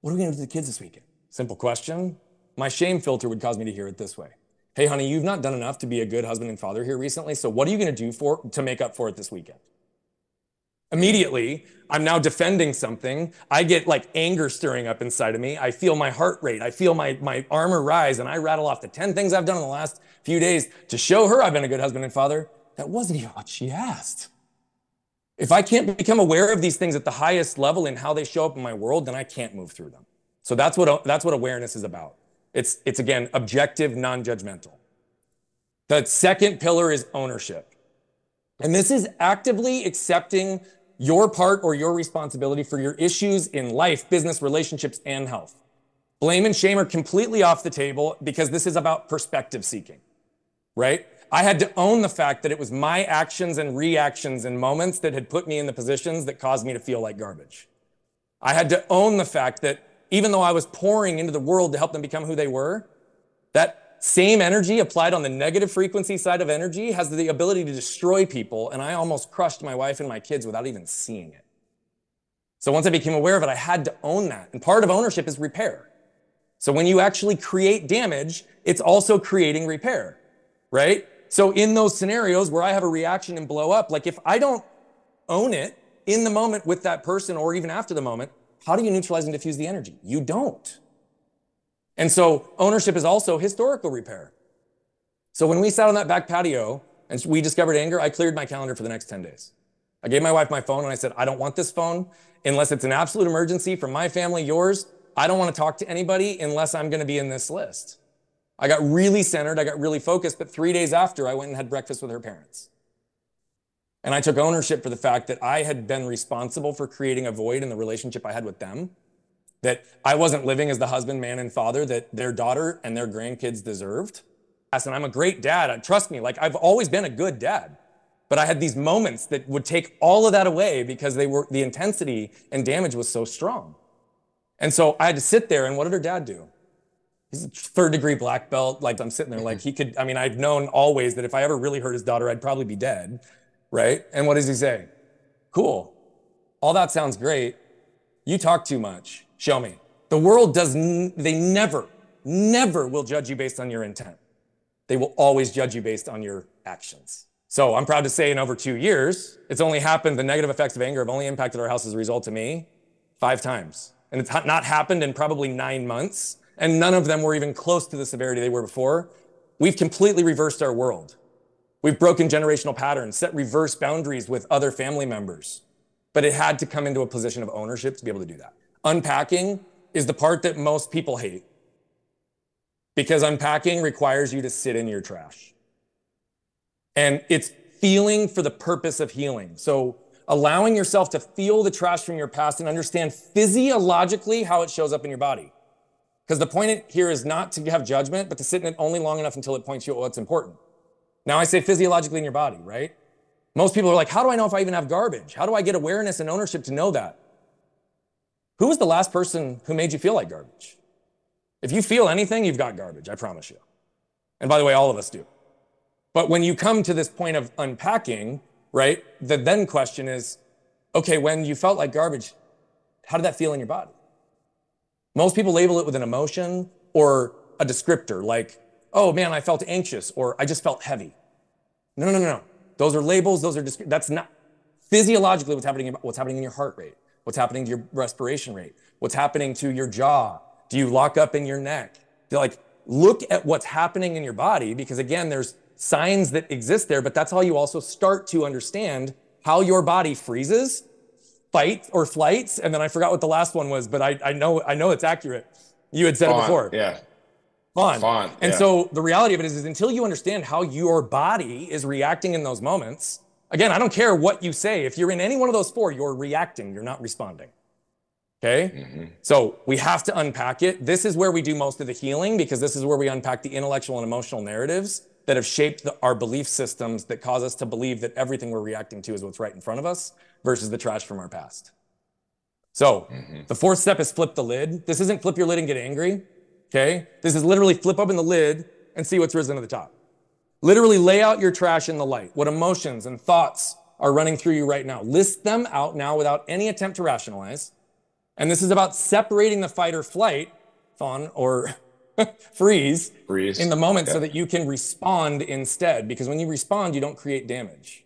what are we going to do to the kids this weekend? Simple question. My shame filter would cause me to hear it this way Hey, honey, you've not done enough to be a good husband and father here recently. So what are you going to do for to make up for it this weekend? Immediately, I'm now defending something. I get like anger stirring up inside of me. I feel my heart rate. I feel my, my armor rise, and I rattle off the 10 things I've done in the last few days to show her I've been a good husband and father. That wasn't even what she asked. If I can't become aware of these things at the highest level in how they show up in my world, then I can't move through them. So that's what, that's what awareness is about. It's, it's again, objective, non judgmental. The second pillar is ownership. And this is actively accepting your part or your responsibility for your issues in life, business, relationships, and health. Blame and shame are completely off the table because this is about perspective seeking, right? I had to own the fact that it was my actions and reactions and moments that had put me in the positions that caused me to feel like garbage. I had to own the fact that even though I was pouring into the world to help them become who they were, that same energy applied on the negative frequency side of energy has the ability to destroy people. And I almost crushed my wife and my kids without even seeing it. So once I became aware of it, I had to own that. And part of ownership is repair. So when you actually create damage, it's also creating repair, right? So in those scenarios where I have a reaction and blow up, like if I don't own it in the moment with that person or even after the moment, how do you neutralize and diffuse the energy? You don't. And so ownership is also historical repair. So when we sat on that back patio and we discovered anger, I cleared my calendar for the next 10 days. I gave my wife my phone and I said, I don't want this phone unless it's an absolute emergency from my family, yours. I don't want to talk to anybody unless I'm going to be in this list. I got really centered. I got really focused. But three days after, I went and had breakfast with her parents. And I took ownership for the fact that I had been responsible for creating a void in the relationship I had with them that I wasn't living as the husband, man, and father that their daughter and their grandkids deserved. And I'm a great dad. Trust me, like I've always been a good dad. But I had these moments that would take all of that away because they were the intensity and damage was so strong. And so I had to sit there and what did her dad do? He's a third degree black belt. Like I'm sitting there, like mm-hmm. he could, I mean, I've known always that if I ever really hurt his daughter, I'd probably be dead. Right. And what does he say? Cool. All that sounds great. You talk too much. Show me. The world does, n- they never, never will judge you based on your intent. They will always judge you based on your actions. So I'm proud to say in over two years, it's only happened, the negative effects of anger have only impacted our house as a result to me five times. And it's not happened in probably nine months. And none of them were even close to the severity they were before. We've completely reversed our world. We've broken generational patterns, set reverse boundaries with other family members. But it had to come into a position of ownership to be able to do that. Unpacking is the part that most people hate because unpacking requires you to sit in your trash. And it's feeling for the purpose of healing. So allowing yourself to feel the trash from your past and understand physiologically how it shows up in your body. Because the point here is not to have judgment, but to sit in it only long enough until it points you at what's important. Now I say physiologically in your body, right? Most people are like, how do I know if I even have garbage? How do I get awareness and ownership to know that? Who was the last person who made you feel like garbage? If you feel anything, you've got garbage, I promise you. And by the way, all of us do. But when you come to this point of unpacking, right, the then question is okay, when you felt like garbage, how did that feel in your body? Most people label it with an emotion or a descriptor like, oh man, I felt anxious or I just felt heavy. No, no, no, no. Those are labels. Those are, just, that's not physiologically what's happening, what's happening in your heart rate. What's happening to your respiration rate? What's happening to your jaw? Do you lock up in your neck? They're like, look at what's happening in your body because again, there's signs that exist there, but that's how you also start to understand how your body freezes, fight or flights. And then I forgot what the last one was, but I, I know I know it's accurate. You had said it before. Yeah. Fawn. Fawn. And yeah. so the reality of it is, is until you understand how your body is reacting in those moments, Again, I don't care what you say. If you're in any one of those four, you're reacting, you're not responding. Okay? Mm-hmm. So we have to unpack it. This is where we do most of the healing because this is where we unpack the intellectual and emotional narratives that have shaped the, our belief systems that cause us to believe that everything we're reacting to is what's right in front of us versus the trash from our past. So mm-hmm. the fourth step is flip the lid. This isn't flip your lid and get angry. Okay? This is literally flip open the lid and see what's risen to the top. Literally lay out your trash in the light. What emotions and thoughts are running through you right now. List them out now without any attempt to rationalize. And this is about separating the fight or flight, fawn or freeze, freeze in the moment so that you can respond instead. Because when you respond, you don't create damage.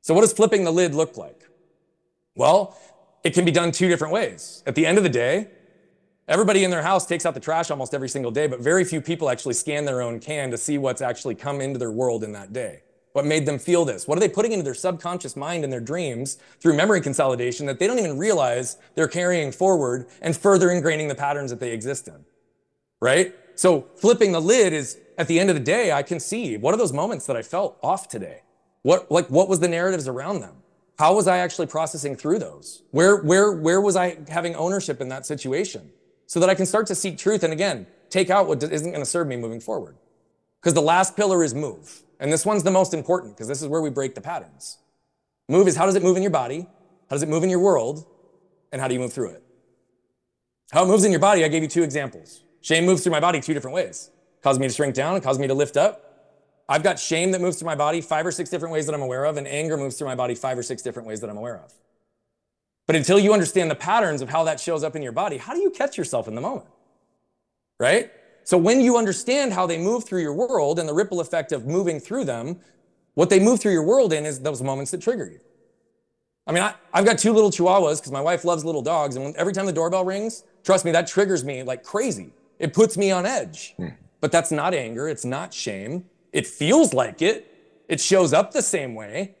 So what does flipping the lid look like? Well, it can be done two different ways. At the end of the day, everybody in their house takes out the trash almost every single day, but very few people actually scan their own can to see what's actually come into their world in that day. What made them feel this? What are they putting into their subconscious mind and their dreams through memory consolidation that they don't even realize they're carrying forward and further ingraining the patterns that they exist in? Right? So flipping the lid is at the end of the day, I can see what are those moments that I felt off today? What, like, what was the narratives around them? How was I actually processing through those? Where, where, where was I having ownership in that situation? So that I can start to seek truth and again, take out what isn't going to serve me moving forward. Because the last pillar is move. And this one's the most important because this is where we break the patterns. Move is how does it move in your body? How does it move in your world? And how do you move through it? How it moves in your body, I gave you two examples. Shame moves through my body two different ways. Causes me to shrink down, causes me to lift up. I've got shame that moves through my body five or six different ways that I'm aware of, and anger moves through my body five or six different ways that I'm aware of. But until you understand the patterns of how that shows up in your body, how do you catch yourself in the moment? Right? So when you understand how they move through your world and the ripple effect of moving through them, what they move through your world in is those moments that trigger you. I mean, I, have got two little chihuahuas because my wife loves little dogs. And when, every time the doorbell rings, trust me, that triggers me like crazy. It puts me on edge. Hmm. But that's not anger. It's not shame. It feels like it. It shows up the same way.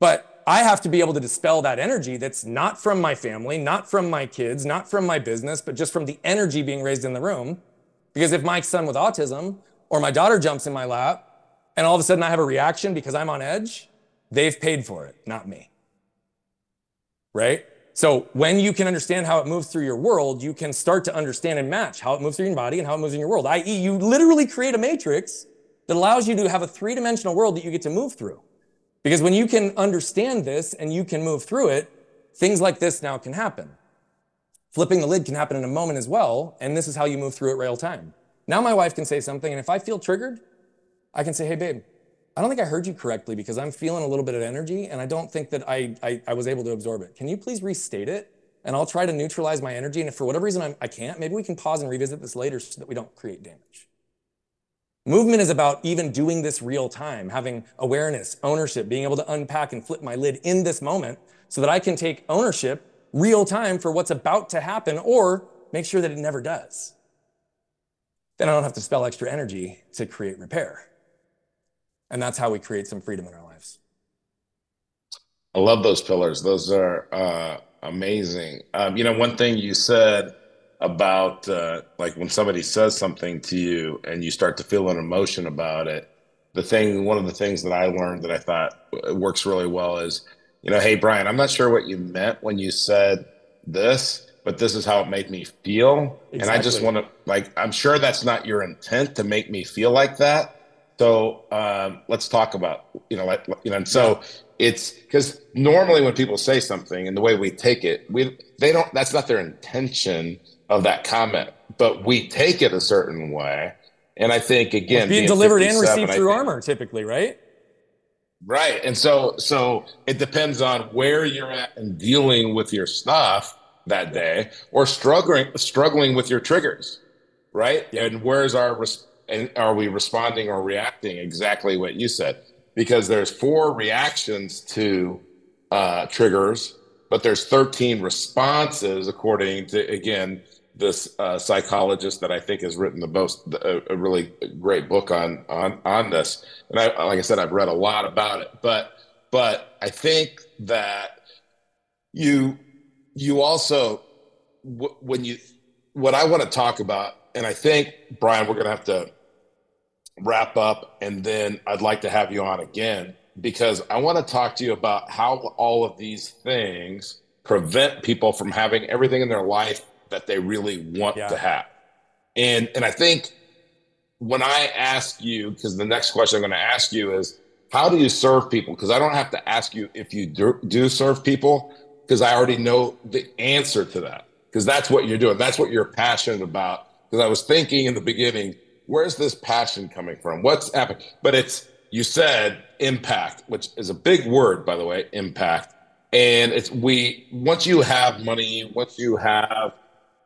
But I have to be able to dispel that energy that's not from my family, not from my kids, not from my business, but just from the energy being raised in the room. Because if my son with autism or my daughter jumps in my lap and all of a sudden I have a reaction because I'm on edge, they've paid for it, not me. Right? So when you can understand how it moves through your world, you can start to understand and match how it moves through your body and how it moves in your world. I.e., you literally create a matrix that allows you to have a three dimensional world that you get to move through. Because when you can understand this and you can move through it, things like this now can happen. Flipping the lid can happen in a moment as well, and this is how you move through it real time. Now my wife can say something, and if I feel triggered, I can say, hey, babe, I don't think I heard you correctly because I'm feeling a little bit of energy, and I don't think that I, I, I was able to absorb it. Can you please restate it? And I'll try to neutralize my energy, and if for whatever reason I'm, I can't, maybe we can pause and revisit this later so that we don't create damage. Movement is about even doing this real time, having awareness, ownership, being able to unpack and flip my lid in this moment so that I can take ownership real time for what's about to happen or make sure that it never does. Then I don't have to spell extra energy to create repair. And that's how we create some freedom in our lives. I love those pillars. Those are uh, amazing. Um, you know, one thing you said about uh, like when somebody says something to you and you start to feel an emotion about it. The thing, one of the things that I learned that I thought works really well is you know, hey, Brian, I'm not sure what you meant when you said this, but this is how it made me feel. Exactly. And I just want to, like, I'm sure that's not your intent to make me feel like that. So um, let's talk about, you know, like, you know, and so it's because normally when people say something and the way we take it, we, they don't, that's not their intention of that comment, but we take it a certain way. And I think again, being, being delivered and received through think, armor, typically, right? Right. And so so it depends on where you're at and dealing with your stuff that day or struggling struggling with your triggers. Right? And where's our and are we responding or reacting exactly what you said? Because there's four reactions to uh, triggers, but there's 13 responses according to again this uh, psychologist that I think has written the most a, a, really great book on on on this. And I, like I said, I've read a lot about it, but but I think that you you also when you what I want to talk about, and I think Brian, we're going to have to wrap up, and then I'd like to have you on again because I want to talk to you about how all of these things prevent people from having everything in their life that they really want yeah. to have. And and I think when I ask you, because the next question I'm going to ask you is, how do you serve people? Because I don't have to ask you if you do, do serve people, because I already know the answer to that. Because that's what you're doing. That's what you're passionate about. Because I was thinking in the beginning, where's this passion coming from? What's happening? But it's you said impact, which is a big word, by the way, impact. And it's we once you have money, once you have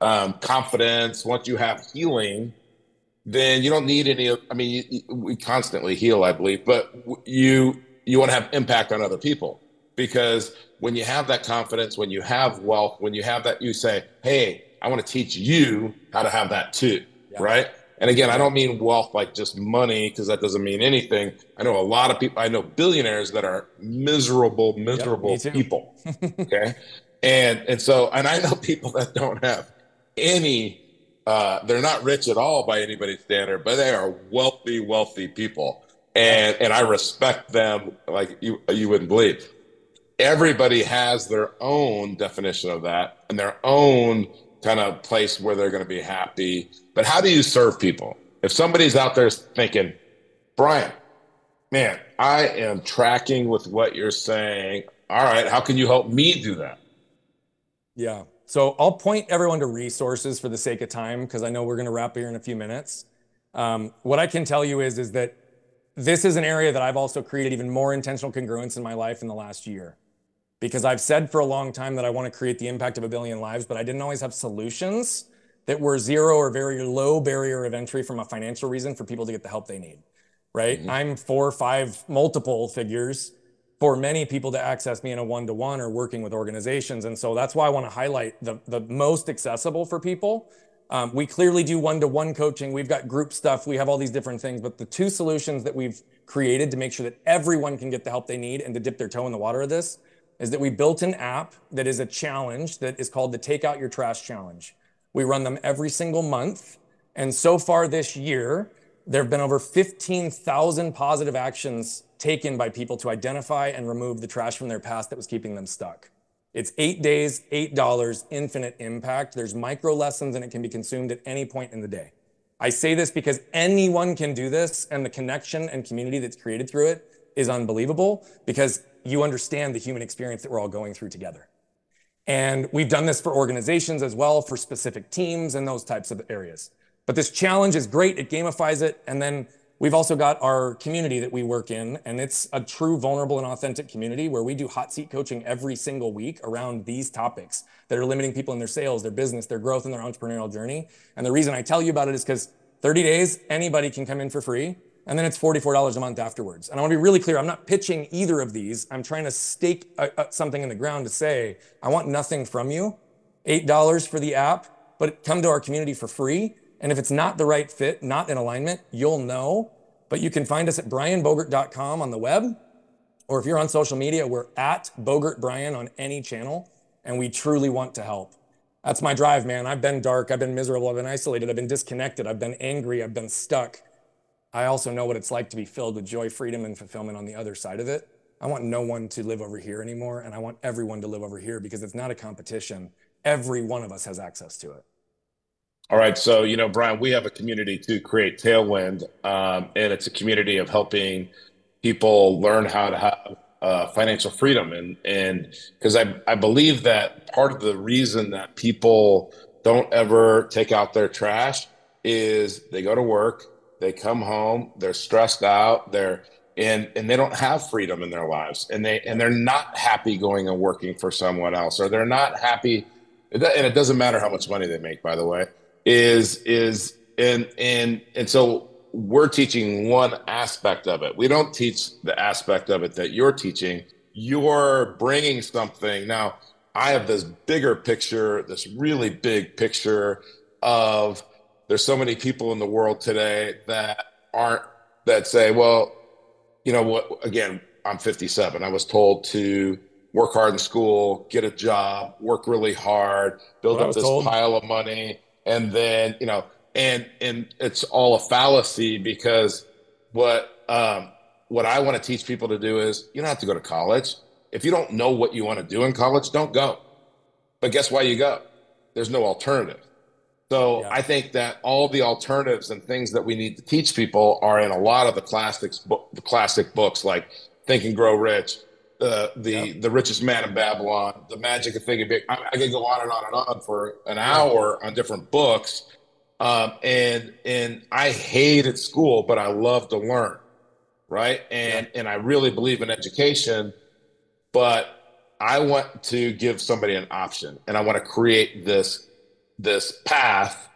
um, confidence, once you have healing, then you don't need any. I mean, you, we constantly heal, I believe, but you you want to have impact on other people. because when you have that confidence, when you have wealth, when you have that, you say, Hey, I want to teach you how to have that too. Yeah. Right. And again, I don't mean wealth like just money because that doesn't mean anything. I know a lot of people, I know billionaires that are miserable, miserable yep, people. okay. And and so and I know people that don't have any uh they're not rich at all by anybody's standard, but they are wealthy, wealthy people. And and I respect them like you you wouldn't believe. Everybody has their own definition of that and their own kind of place where they're going to be happy. But how do you serve people? If somebody's out there thinking, Brian, man, I am tracking with what you're saying. All right, how can you help me do that? Yeah. So I'll point everyone to resources for the sake of time because I know we're going to wrap here in a few minutes. Um, what I can tell you is, is that this is an area that I've also created even more intentional congruence in my life in the last year because I've said for a long time that I want to create the impact of a billion lives, but I didn't always have solutions that were zero or very low barrier of entry from a financial reason for people to get the help they need. Right. Mm-hmm. I'm four, five, multiple figures for many people to access me in a one to one or working with organizations. And so that's why I want to highlight the, the most accessible for people. Um, we clearly do one to one coaching. We've got group stuff. We have all these different things. But the two solutions that we've created to make sure that everyone can get the help they need and to dip their toe in the water of this is that we built an app that is a challenge that is called the Take Out Your Trash Challenge. We run them every single month. And so far this year, there have been over 15,000 positive actions taken by people to identify and remove the trash from their past that was keeping them stuck. It's eight days, $8, infinite impact. There's micro lessons and it can be consumed at any point in the day. I say this because anyone can do this, and the connection and community that's created through it is unbelievable because you understand the human experience that we're all going through together. And we've done this for organizations as well, for specific teams and those types of areas. But this challenge is great, it gamifies it. And then we've also got our community that we work in, and it's a true, vulnerable, and authentic community where we do hot seat coaching every single week around these topics that are limiting people in their sales, their business, their growth, and their entrepreneurial journey. And the reason I tell you about it is because 30 days, anybody can come in for free and then it's $44 a month afterwards. And I want to be really clear I'm not pitching either of these. I'm trying to stake a, a, something in the ground to say, I want nothing from you. $8 for the app, but come to our community for free. And if it's not the right fit, not in alignment, you'll know. But you can find us at brianbogert.com on the web. Or if you're on social media, we're at Bogert Brian on any channel. And we truly want to help. That's my drive, man. I've been dark. I've been miserable. I've been isolated. I've been disconnected. I've been angry. I've been stuck. I also know what it's like to be filled with joy, freedom, and fulfillment on the other side of it. I want no one to live over here anymore, and I want everyone to live over here because it's not a competition. Every one of us has access to it. All right. So, you know, Brian, we have a community to create Tailwind, um, and it's a community of helping people learn how to have uh, financial freedom. And and because I, I believe that part of the reason that people don't ever take out their trash is they go to work, they come home, they're stressed out, they're and and they don't have freedom in their lives, and they and they're not happy going and working for someone else, or they're not happy. And it doesn't matter how much money they make, by the way. Is is and and and so we're teaching one aspect of it. We don't teach the aspect of it that you're teaching. You're bringing something now. I have this bigger picture, this really big picture of there's so many people in the world today that aren't that say, well, you know what? Again, I'm 57. I was told to work hard in school, get a job, work really hard, build up this told. pile of money, and then you know, and and it's all a fallacy because what um, what I want to teach people to do is you don't have to go to college. If you don't know what you want to do in college, don't go. But guess why you go? There's no alternative. So yeah. I think that all the alternatives and things that we need to teach people are in a lot of the classics, the classic books like Think and Grow Rich, the yep. the richest man in Babylon, the magic of thinking big. I, I could go on and on and on for an hour on different books. Um, and and I hated school, but I love to learn, right? And and I really believe in education, but I want to give somebody an option, and I want to create this this path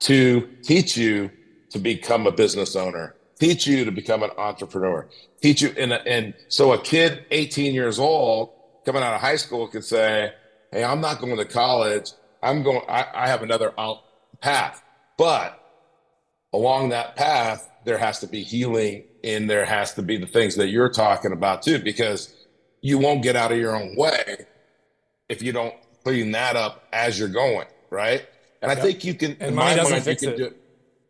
to teach you to become a business owner, teach you to become an entrepreneur, teach you. And, and so a kid, 18 years old, coming out of high school could say, Hey, I'm not going to college. I'm going, I, I have another path. But along that path, there has to be healing and there has to be the things that you're talking about too, because you won't get out of your own way if you don't clean that up as you're going, right? And I think you can. And money doesn't fix it. Do,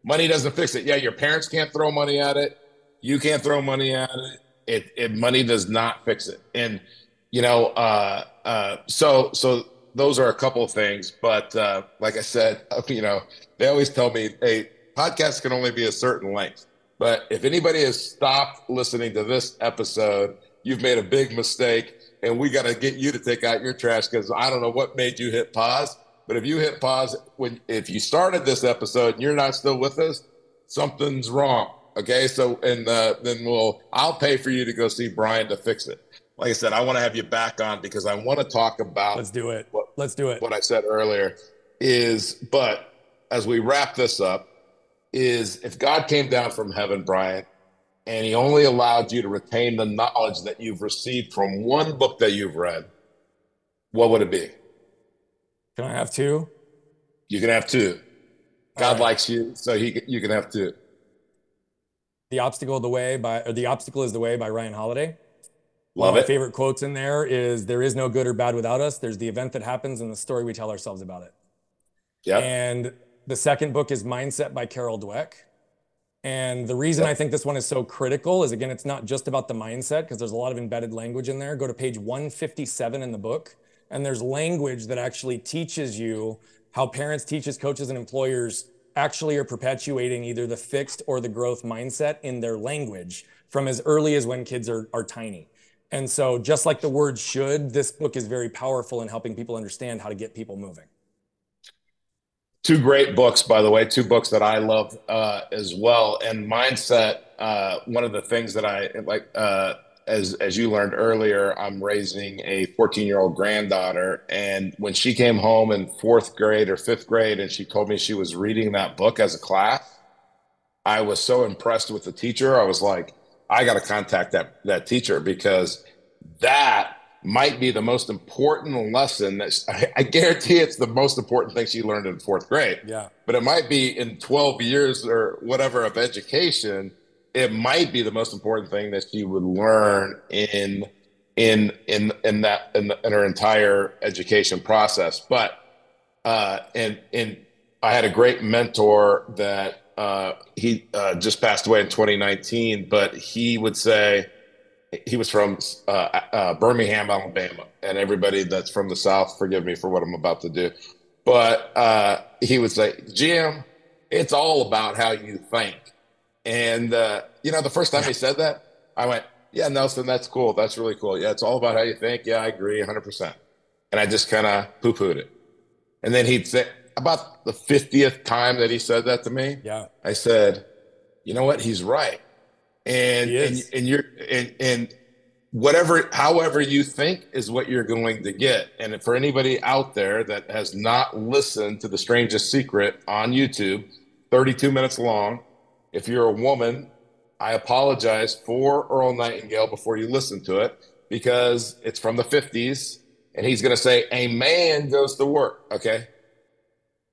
money doesn't fix it. Yeah, your parents can't throw money at it. You can't throw money at it. It, it money does not fix it. And you know, uh, uh, so so those are a couple of things. But uh, like I said, you know, they always tell me, hey, podcasts can only be a certain length. But if anybody has stopped listening to this episode, you've made a big mistake, and we got to get you to take out your trash because I don't know what made you hit pause. But if you hit pause when if you started this episode and you're not still with us, something's wrong. Okay, so and uh, then we'll I'll pay for you to go see Brian to fix it. Like I said, I want to have you back on because I want to talk about. Let's do it. What, Let's do it. What I said earlier is, but as we wrap this up, is if God came down from heaven, Brian, and he only allowed you to retain the knowledge that you've received from one book that you've read, what would it be? Can I have two? You can have two. God right. likes you, so he you can have two. The obstacle of the way by or the obstacle is the way by Ryan Holiday. Love One it. my favorite quotes in there is there is no good or bad without us. There's the event that happens and the story we tell ourselves about it. Yeah. And the second book is Mindset by Carol Dweck. And the reason I think this one is so critical is again, it's not just about the mindset because there's a lot of embedded language in there. Go to page 157 in the book, and there's language that actually teaches you how parents, teachers, coaches, and employers actually are perpetuating either the fixed or the growth mindset in their language from as early as when kids are, are tiny. And so, just like the word should, this book is very powerful in helping people understand how to get people moving. Two great books, by the way, two books that I love uh, as well. And mindset, uh, one of the things that I like, uh, as as you learned earlier, I'm raising a 14 year old granddaughter, and when she came home in fourth grade or fifth grade, and she told me she was reading that book as a class, I was so impressed with the teacher. I was like, I got to contact that that teacher because that might be the most important lesson that I, I, guarantee it's the most important thing she learned in fourth grade. Yeah. But it might be in 12 years or whatever of education, it might be the most important thing that she would learn in in in in that in, the, in her entire education process. But uh and and I had a great mentor that uh he uh just passed away in 2019, but he would say he was from uh, uh, Birmingham, Alabama, and everybody that's from the South, forgive me for what I'm about to do, but uh, he would say, "Jim, it's all about how you think." And uh, you know, the first time he said that, I went, "Yeah, Nelson, that's cool. That's really cool. Yeah, it's all about how you think. Yeah, I agree, 100." percent And I just kind of poo-pooed it. And then he'd say, about the 50th time that he said that to me, yeah, I said, "You know what? He's right." and and, and you're and and whatever however you think is what you're going to get and for anybody out there that has not listened to the strangest secret on youtube 32 minutes long if you're a woman i apologize for earl nightingale before you listen to it because it's from the 50s and he's going to say a man goes to work okay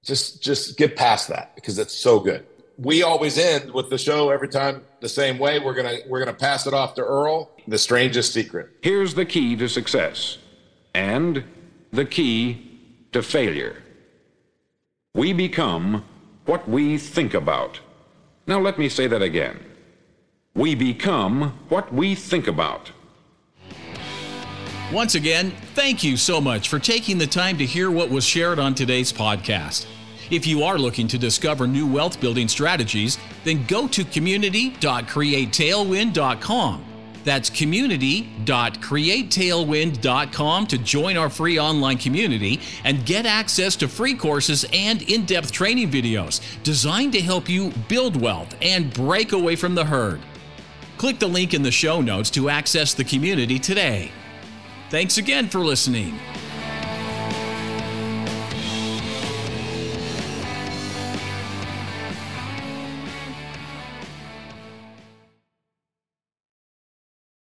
just just get past that because it's so good we always end with the show every time the same way. We're gonna we're gonna pass it off to Earl. The strangest secret. Here's the key to success, and the key to failure. We become what we think about. Now let me say that again. We become what we think about. Once again, thank you so much for taking the time to hear what was shared on today's podcast. If you are looking to discover new wealth building strategies, then go to community.createtailwind.com. That's community.createtailwind.com to join our free online community and get access to free courses and in depth training videos designed to help you build wealth and break away from the herd. Click the link in the show notes to access the community today. Thanks again for listening.